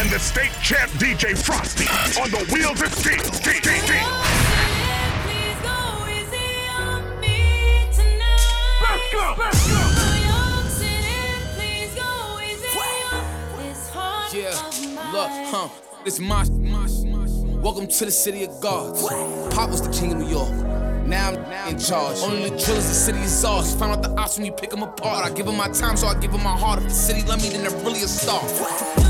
and the state champ DJ Frosty on the wheels of steel. steel, steel, steel. Let's go, let's go. Yeah, look, huh? This my, my, my Welcome to the city of gods. Pop was the king of New York. Now I'm in charge. Only the drillers, the city is ours. Found out the ops when we pick them apart. I give them my time, so I give them my heart. If the city love me, then they're really a star.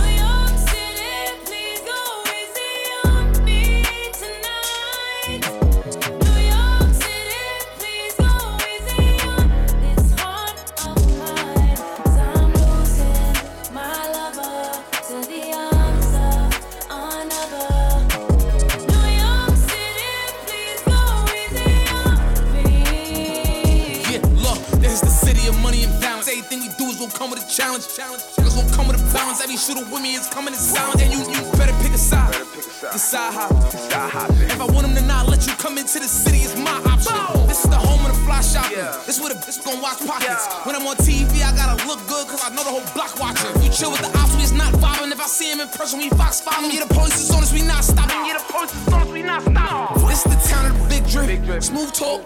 Decide how. If I want them to not let you come into the city, it's my option. This is the home of the fly shopping. This is where the bitch gon' watch pockets. When I'm on TV, I gotta look good, cause I know the whole block watching. You chill with the ops, we is not vibing. If I see him in person, we fox following. Yeah, the police is on us, we not stopping. Yeah, the police is on us, we not stopping. This is the town of the big drip. Smooth talk.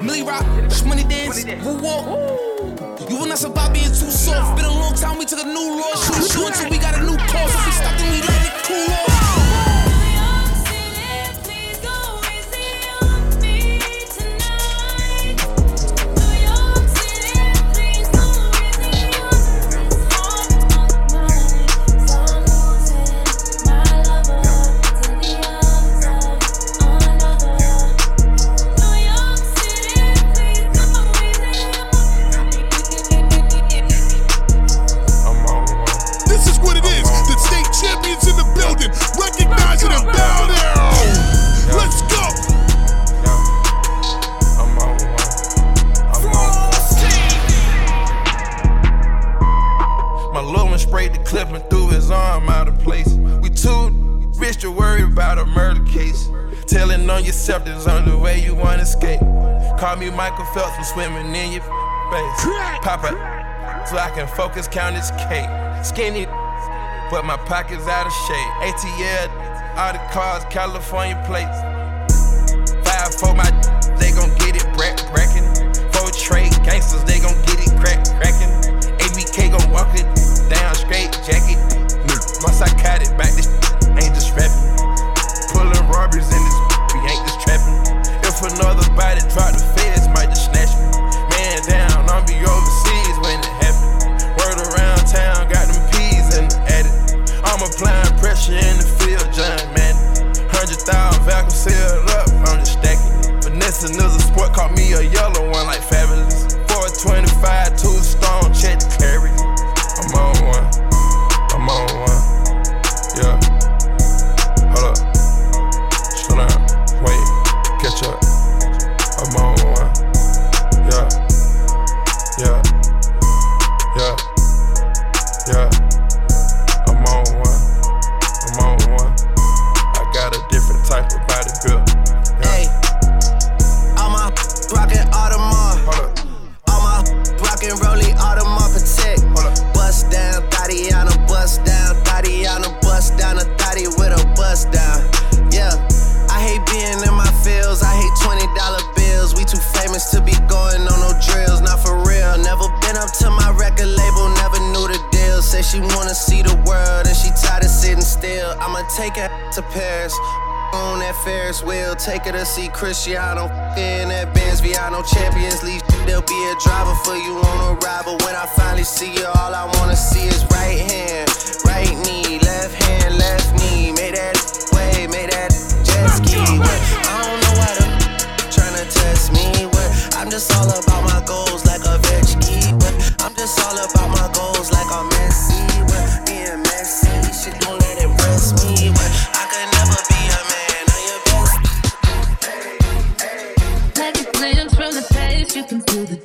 Milly Rock, Shmoney Dance, Woo Walk. You will not survive being too soft. Been a long time, we took a new law. Shoot, shoot until we got a new cause. If we stop, then we let it cool off. Michael Phelps for swimming in your face. Pop it so I can focus, count this cake. Skinny, but my pocket's out of shape. ATL, all the cars, California plates. Five for my, she wanna see the world and she tired of sitting still. I'ma take her to Paris. On that Ferris wheel, take her to see Cristiano. In that Benz Viano Champions League, there'll be a driver for you on a ride. But when I finally see you, all I wanna see is right hand, right knee, left hand, left knee. Make that way, make that jet ski. What? I don't know why the tryna test me. I'm just all about my goals like a veggie. What? I'm just all about my goals like I'm can feel the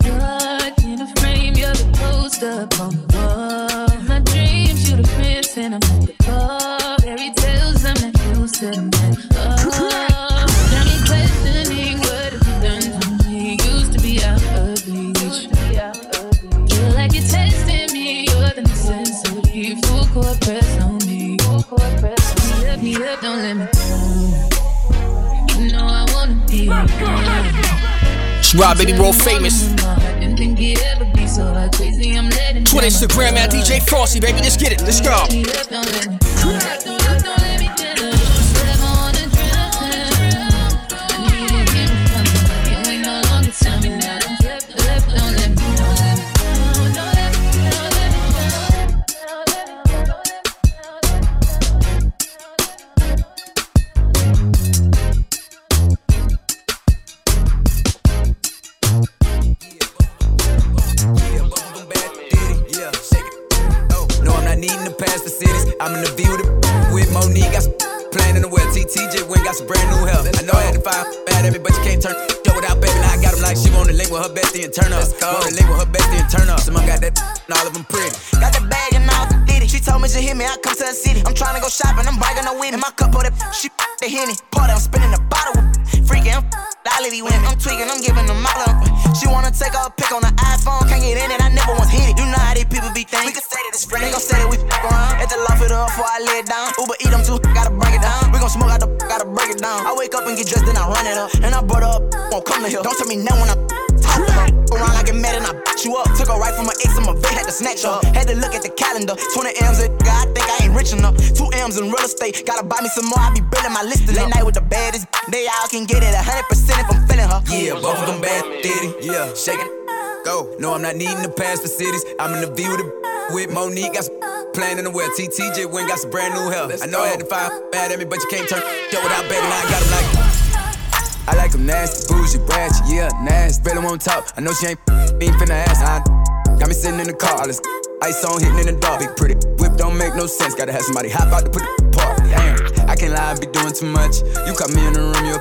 It's Rob Eddie World famous. Twitter, Instagram at DJ Frosty, baby. Let's get it. Let's go. And turn up. Some got that and all of them pretty. Got the bag and all the ditty. She told me to hit me, I come to the city. I'm trying to go shopping, I'm bragging no winning. My cup of that she the henny. Party, I'm spinning the bottle. Freaking, I'm these women. I'm tweaking, I'm giving them all up. She wanna take a pic on the iPhone, can't get in it. I never once hit it. You know how these people be thinking. We can say that it's friendly, gon' say that we fuck around. At the loft it up before I lay it down. Uber eat them too, gotta break it down. We gon' smoke out the, gotta break it down. I wake up and get dressed, then I run it up. And I brought up, won't come to here. Don't tell me no when I her. Around like a mad and I beat you up. Took a right from my ex, and my vet, had to snatch her. Had to look at the calendar. 20 M's a I think I ain't rich enough. Two M's in real estate, gotta buy me some more. I be building my list. Late night with the baddest, they all can get it 100% if I'm feeling her. Yeah, both of them bad, diddy. Yeah, shaking. Go. No, I'm not needing to pass for cities. I'm in the V with the with Monique. Got some playing in the well. TTJ went got some brand new help. I know I had to find bad at me, but you can't turn yo without. Now I got him like. I like them nasty, bougie, ratchet, yeah, nasty. Really won't talk. I know she ain't ain't finna ask. I got me sitting in the car, all this ice on hitting in the dark. Big pretty whip don't make no sense. Gotta have somebody hop out to put the park. Damn, I can't lie, I be doing too much. You caught me in the room, you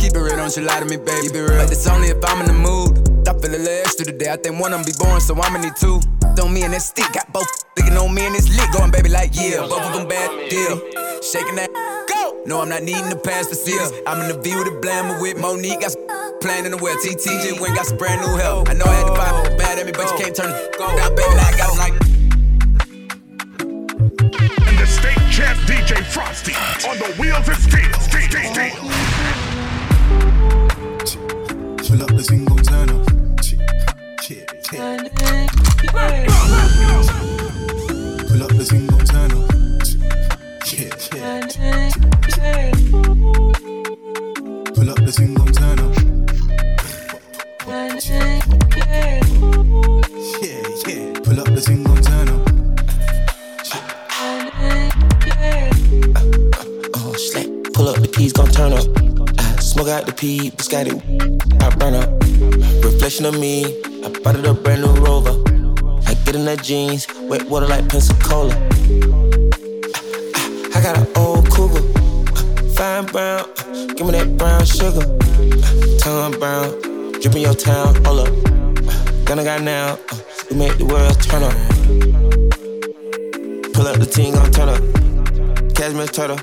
keep it real, don't you lie to me, baby. Keep it real, but it's only if I'm in the mood. I feel a little today. I think one of them be boring, so I'ma need two. Don't me and that stick, got both thinking on me and this lick. Going baby like yeah, both of them bad deal. Shaking that. No, I'm not needing the pass for serious. I'm in the V with a blammer with Monique. Got some playing in the well. TTJ went got some brand new help. I know I had to buy bad at me, but you can't turn it down, baby. Now I got them like. And the state champ DJ Frosty on the wheels of steel. steel, steel, steel. Pull up the single turn up. Pull up the single turn up. Pull up the single turn up. Pull up the single turn up. Oh, slap. Pull up, the gon' turn up. I smoke out the pee, biscotti, I up. Reflection of me, I bought it a brand new rover. I get in the jeans, wet water like Pensacola. I, I got an old fine brown, give me that brown sugar. Tongue brown, drip in your town, hold up. Gonna got now, we make the world turn up. Pull up the team, gon' turn up. Cashmere turtle.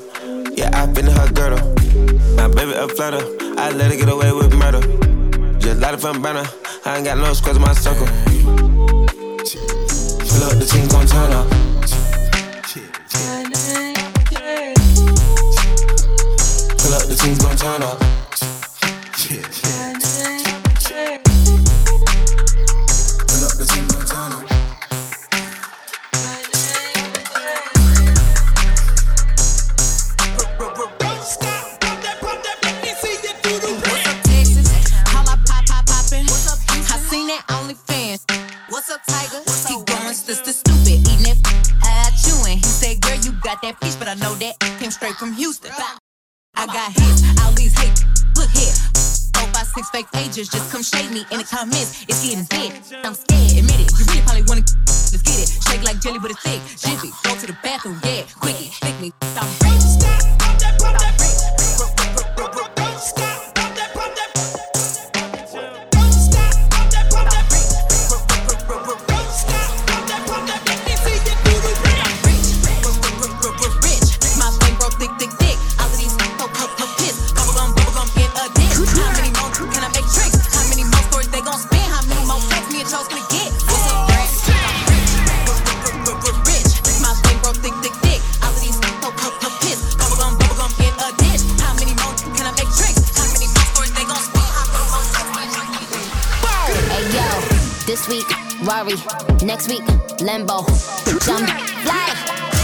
Yeah, I been in her girdle. My baby a flutter. I let her get away with murder. Just light it from burner. I ain't got no squares in my circle. Pull up, the team gon' turn up. Eating that OnlyFans. What's up, Tiger? Keep goin', sister. Stupid, eatin' I chewing. He said, girl, you got that fish, but I know that came straight from Houston. I got hits, all these hate. Look here. Four, five, six fake pages, just come shade me in the comments. It's getting big. I'm scared, admit it. You really probably wanna let's get it. Shake like jelly, but it's thick. Jiffy, go to the bathroom, yeah. Quickie, pick me. Stop. Week, Rari. Next week, Lambo. Jump, fly.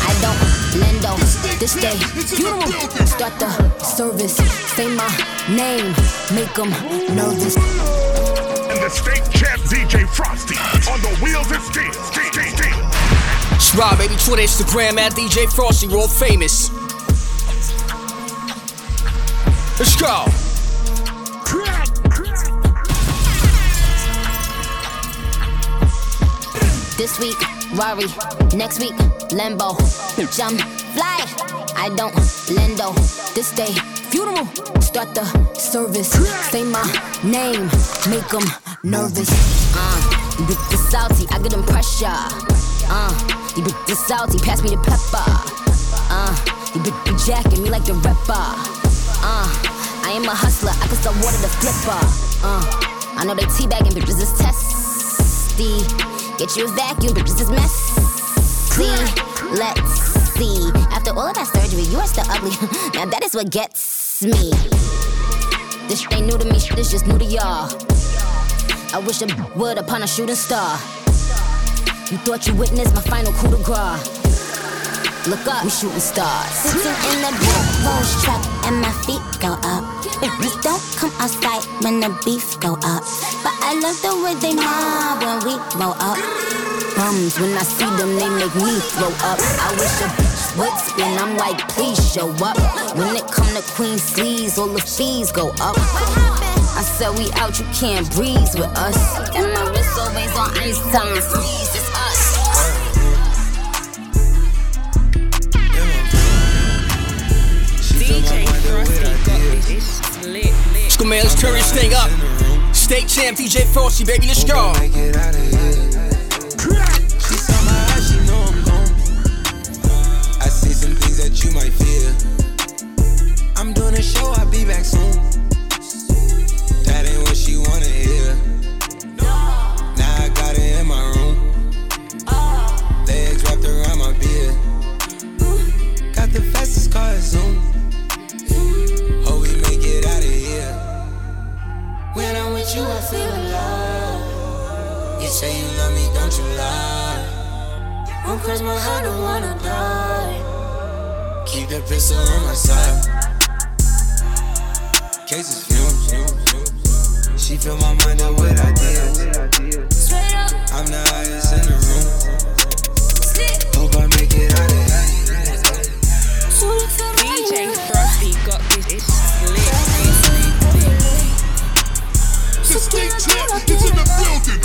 I don't lendo. This day, beautiful. Start the service. Say my name. Make them nervous. And the state champ DJ Frosty on the wheels of steel. steel, steel, steel. Rob, baby. Twitter, Instagram at DJ Frosty. We're famous. Let's go. This week, Rari. Next week, Lambo. Jump, fly. I don't lendo. This day, funeral. Start the service. Say my name. Make them nervous. Uh, you bit the salty. I get them pressure. Uh, you bit the salty. Pass me the pepper. Uh, you bit the jacket. Me like the rapper. Uh, I am a hustler. I can sell water to flipper. Uh, I know they teabagging bitches is testy. Get you a vacuum, bitches is messy. Let's see. After all of that surgery, you are still ugly. now that is what gets me. This shit ain't new to me, shit is just new to y'all. I wish I would upon a shooting star. You thought you witnessed my final coup de grace. Look up, we shooting stars. Sitting in the big Rolls truck and my feet go up. We don't come outside when the beef go up. But I love the way they mob when we roll up. Bums, when I see them, they make me throw up. I wish a bitch would spin, I'm like, please show up. When it come to Queen sleeves, all the fees go up. I said we out, you can't breeze with us. And my wrist always on ice, freeze, go, man. Let's turn this thing up. State champ DJ Frosty, baby. Let's go. She saw my eyes, she know I'm gone. I some things that you might fear. I'm doing a show, I'll be back soon. That ain't what she wanna hear. Now I got in my room. Legs wrapped around my beard. Got the fastest car, Zoom. When I'm with you, I feel alive. You say you love me, don't you lie? Won't cross my heart, don't wanna die. Keep that pistol on my side. Cases fumes. She fill my mind up with ideas. I'm the highest in the Is in the building.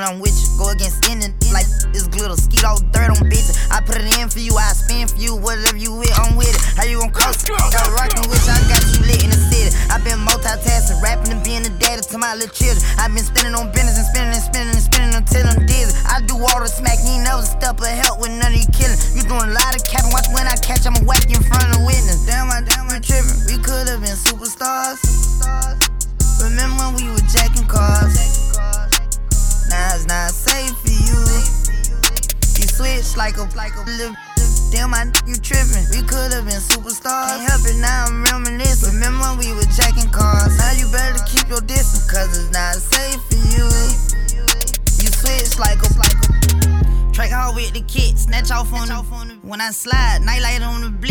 When I'm with you. Go against any like this glitter, skeet all dirt on bitches. I put it in for you, I spin for you, whatever you with, I'm with it. How you gon' cost it? Got rockin' with you, I got you lit in the city. i been multitasking, rapping and being the daddy to my little children. i been spinning on business and spinning and spinning and spinning until I'm dizzy. I do all the smack, you ain't never step or help with none of you killing. You doing a lot of capping, watch when I catch, I'ma whack you in front of the witness. Damn, I damn, I trippin'. We could've been superstars. Remember when we were jacking cars? Now it's not safe for you. You switch like a like a little. Damn, I you trippin'. We could've been superstars. Can't help it now, I'm reminiscing. Remember we were jacking cars? Now you better keep your distance, cause it's not safe for you. You switch like a like a. Track hard with the kid, snatch off on the when I slide, nightlight on the blick.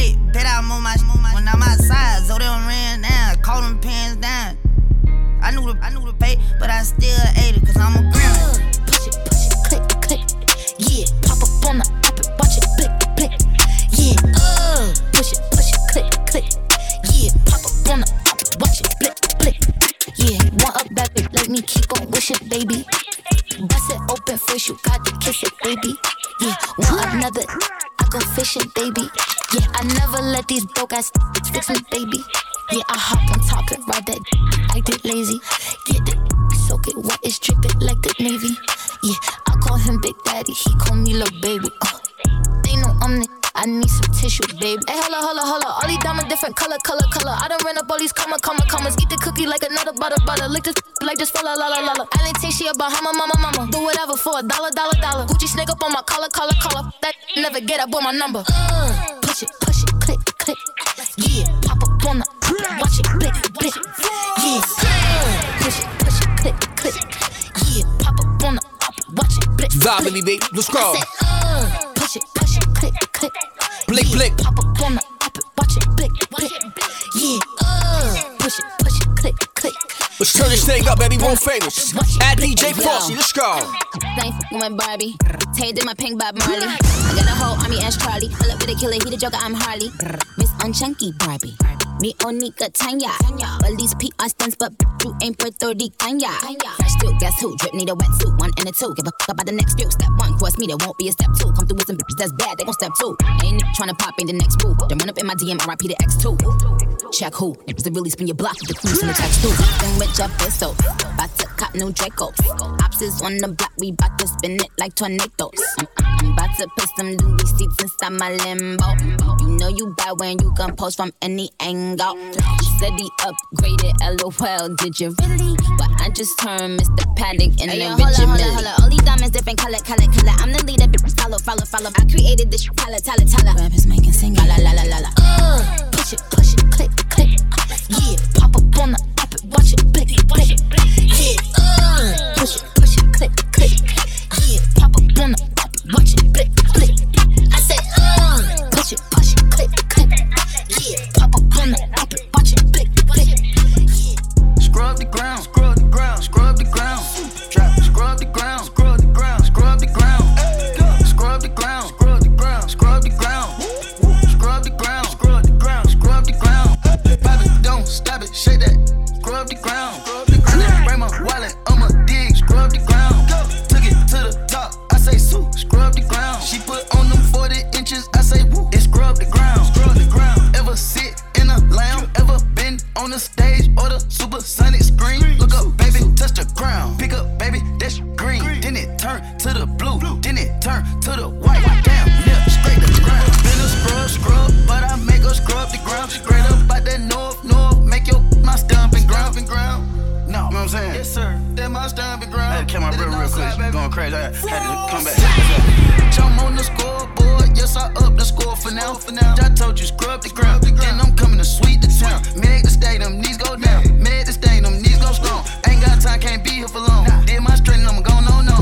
Got to kiss it, baby. Yeah, want another, I go fishing, baby. Yeah, I never let these broke ass fix me, baby. Yeah, I hop on top and ride that I get lazy. Get it, soak it, wet it's dripping like the Navy. Yeah, I call him Big Daddy, he call me little baby. Uh, they know I'm the I need some tissue, baby. Hey, holla, holla, holla. All these diamonds different color, color, color. I done ran up all these comma, comma, commas. Eat the cookie like another butter, butter. Lick this like this, la la la la la. I didn't take shit about mama, mama, mama. Do whatever for a dollar, dollar, dollar. Gucci snake up on my collar, collar, collar. That never get up on my number. Uh, push it, push it, click, click. Yeah, pop up on the watch it, blick, blick. Yeah, push it, push it, click, click. Yeah, pop up on the watch it, blip, Vibe, baby, let's I go. Blick, yeah, blick. Pop up on the up, watch it, blick, blick. Yeah, uh, push it, push it, click, click. Let's turn this thing up, baby. World famous. At DJ Frosty, let's go. Thanks with Barbie. Tay did my pink Bob Marley. I got a whole army as Charlie. Pull up with a killer, he the joker, I'm Harley. Miss Unchunky Barbie. Me Onika Tanya. Well, these PR stunts, but you ain't Puerto Rican. Fresh still, guess who? Drip need a wetsuit, one and a two. Give a fuck about the next few. Step one, cross me, there won't be a step two. Come through with some bitches that's bad, they gon' step two. Ain't trying to pop in the next boo. Then run up in my DM, RIP to X2. Check who? Niggas that really spin your block with the crews in the text too. Then with your pistol. To cop new Dracos. Ops is on the block, we bout to spin it like tornadoes. About to put some Louis seats inside my limbo. You know you bad when you can post from any angle. Said he upgraded, lol, did you really? But I just turned Mr. Paddock in Hey, the Richard hold up, hold up, Mille. hold up. All these diamonds different color, color, color. I'm the leader, bitch. Follow, follow, follow. I created this shit, tala, tala, tala. Rappers making sing, la, la, la, la, la. Uh, push it, push it, click, click. Yeah, pop up on the up, watch it, blick, blick. Yeah, uh, push it, push it, stage or the supersonic screen? Look up, baby, touch the ground. Pick up, baby, that's green. Then it turn to the blue, then it turn to the white. Damn, yeah, straight to the ground. Been a scrub, scrub, but I make her scrub the ground. Straight up by that north, north, make your my stomping ground, and ground. No, you know what I'm saying? Yes, sir. That my stomping ground. I had to kill my brother real quick. Going crazy. I had to come back. Jump on the scoreboard. Yes, I up the score for now. For now, I told you scrub the ground. Then I'm coming to sweep the town. Make the stay, them knees go down. Make the stay, them knees go strong. Ain't got time, can't be here for long. Did my straight, I'm going on, no.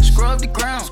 Scrub the ground,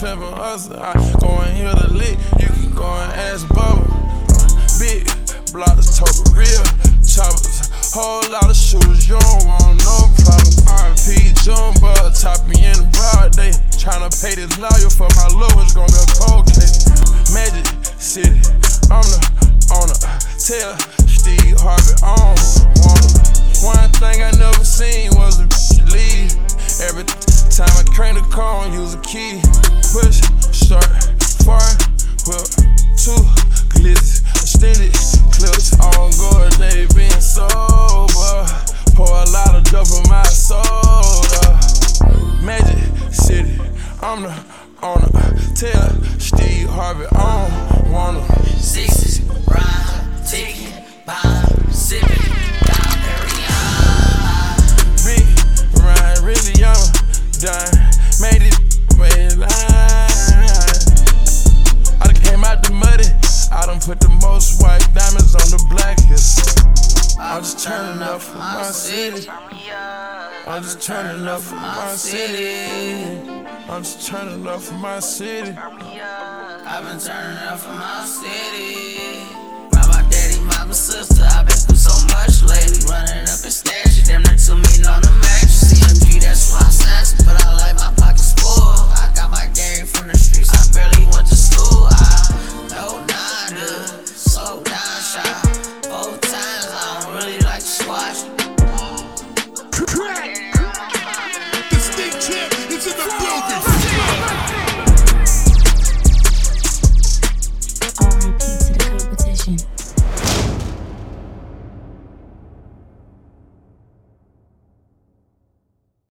to hustle. I go and hear the lick. You can go and ask Bubba. Big blocks, total real choppers. Whole lot of shooters, you don't want no problem. RP Jumbo, top me in the broad day. Tryna pay this lawyer for my lowest, gonna be a cold case. Magic City, I'm the owner. Tell Steve Harvey, I don't him. One thing I never seen was a leave. Every time I crank the car, I use a key. Push, start, far, whip, two glitz, extended clips. On guard, they been sober. I'm just turning up for my city. I've been turning up for my city. My daddy, sister, I been so much lately. Running up and to on the. CMG, that's why I snatch, but I like my pockets full. I got my game from the streets, I barely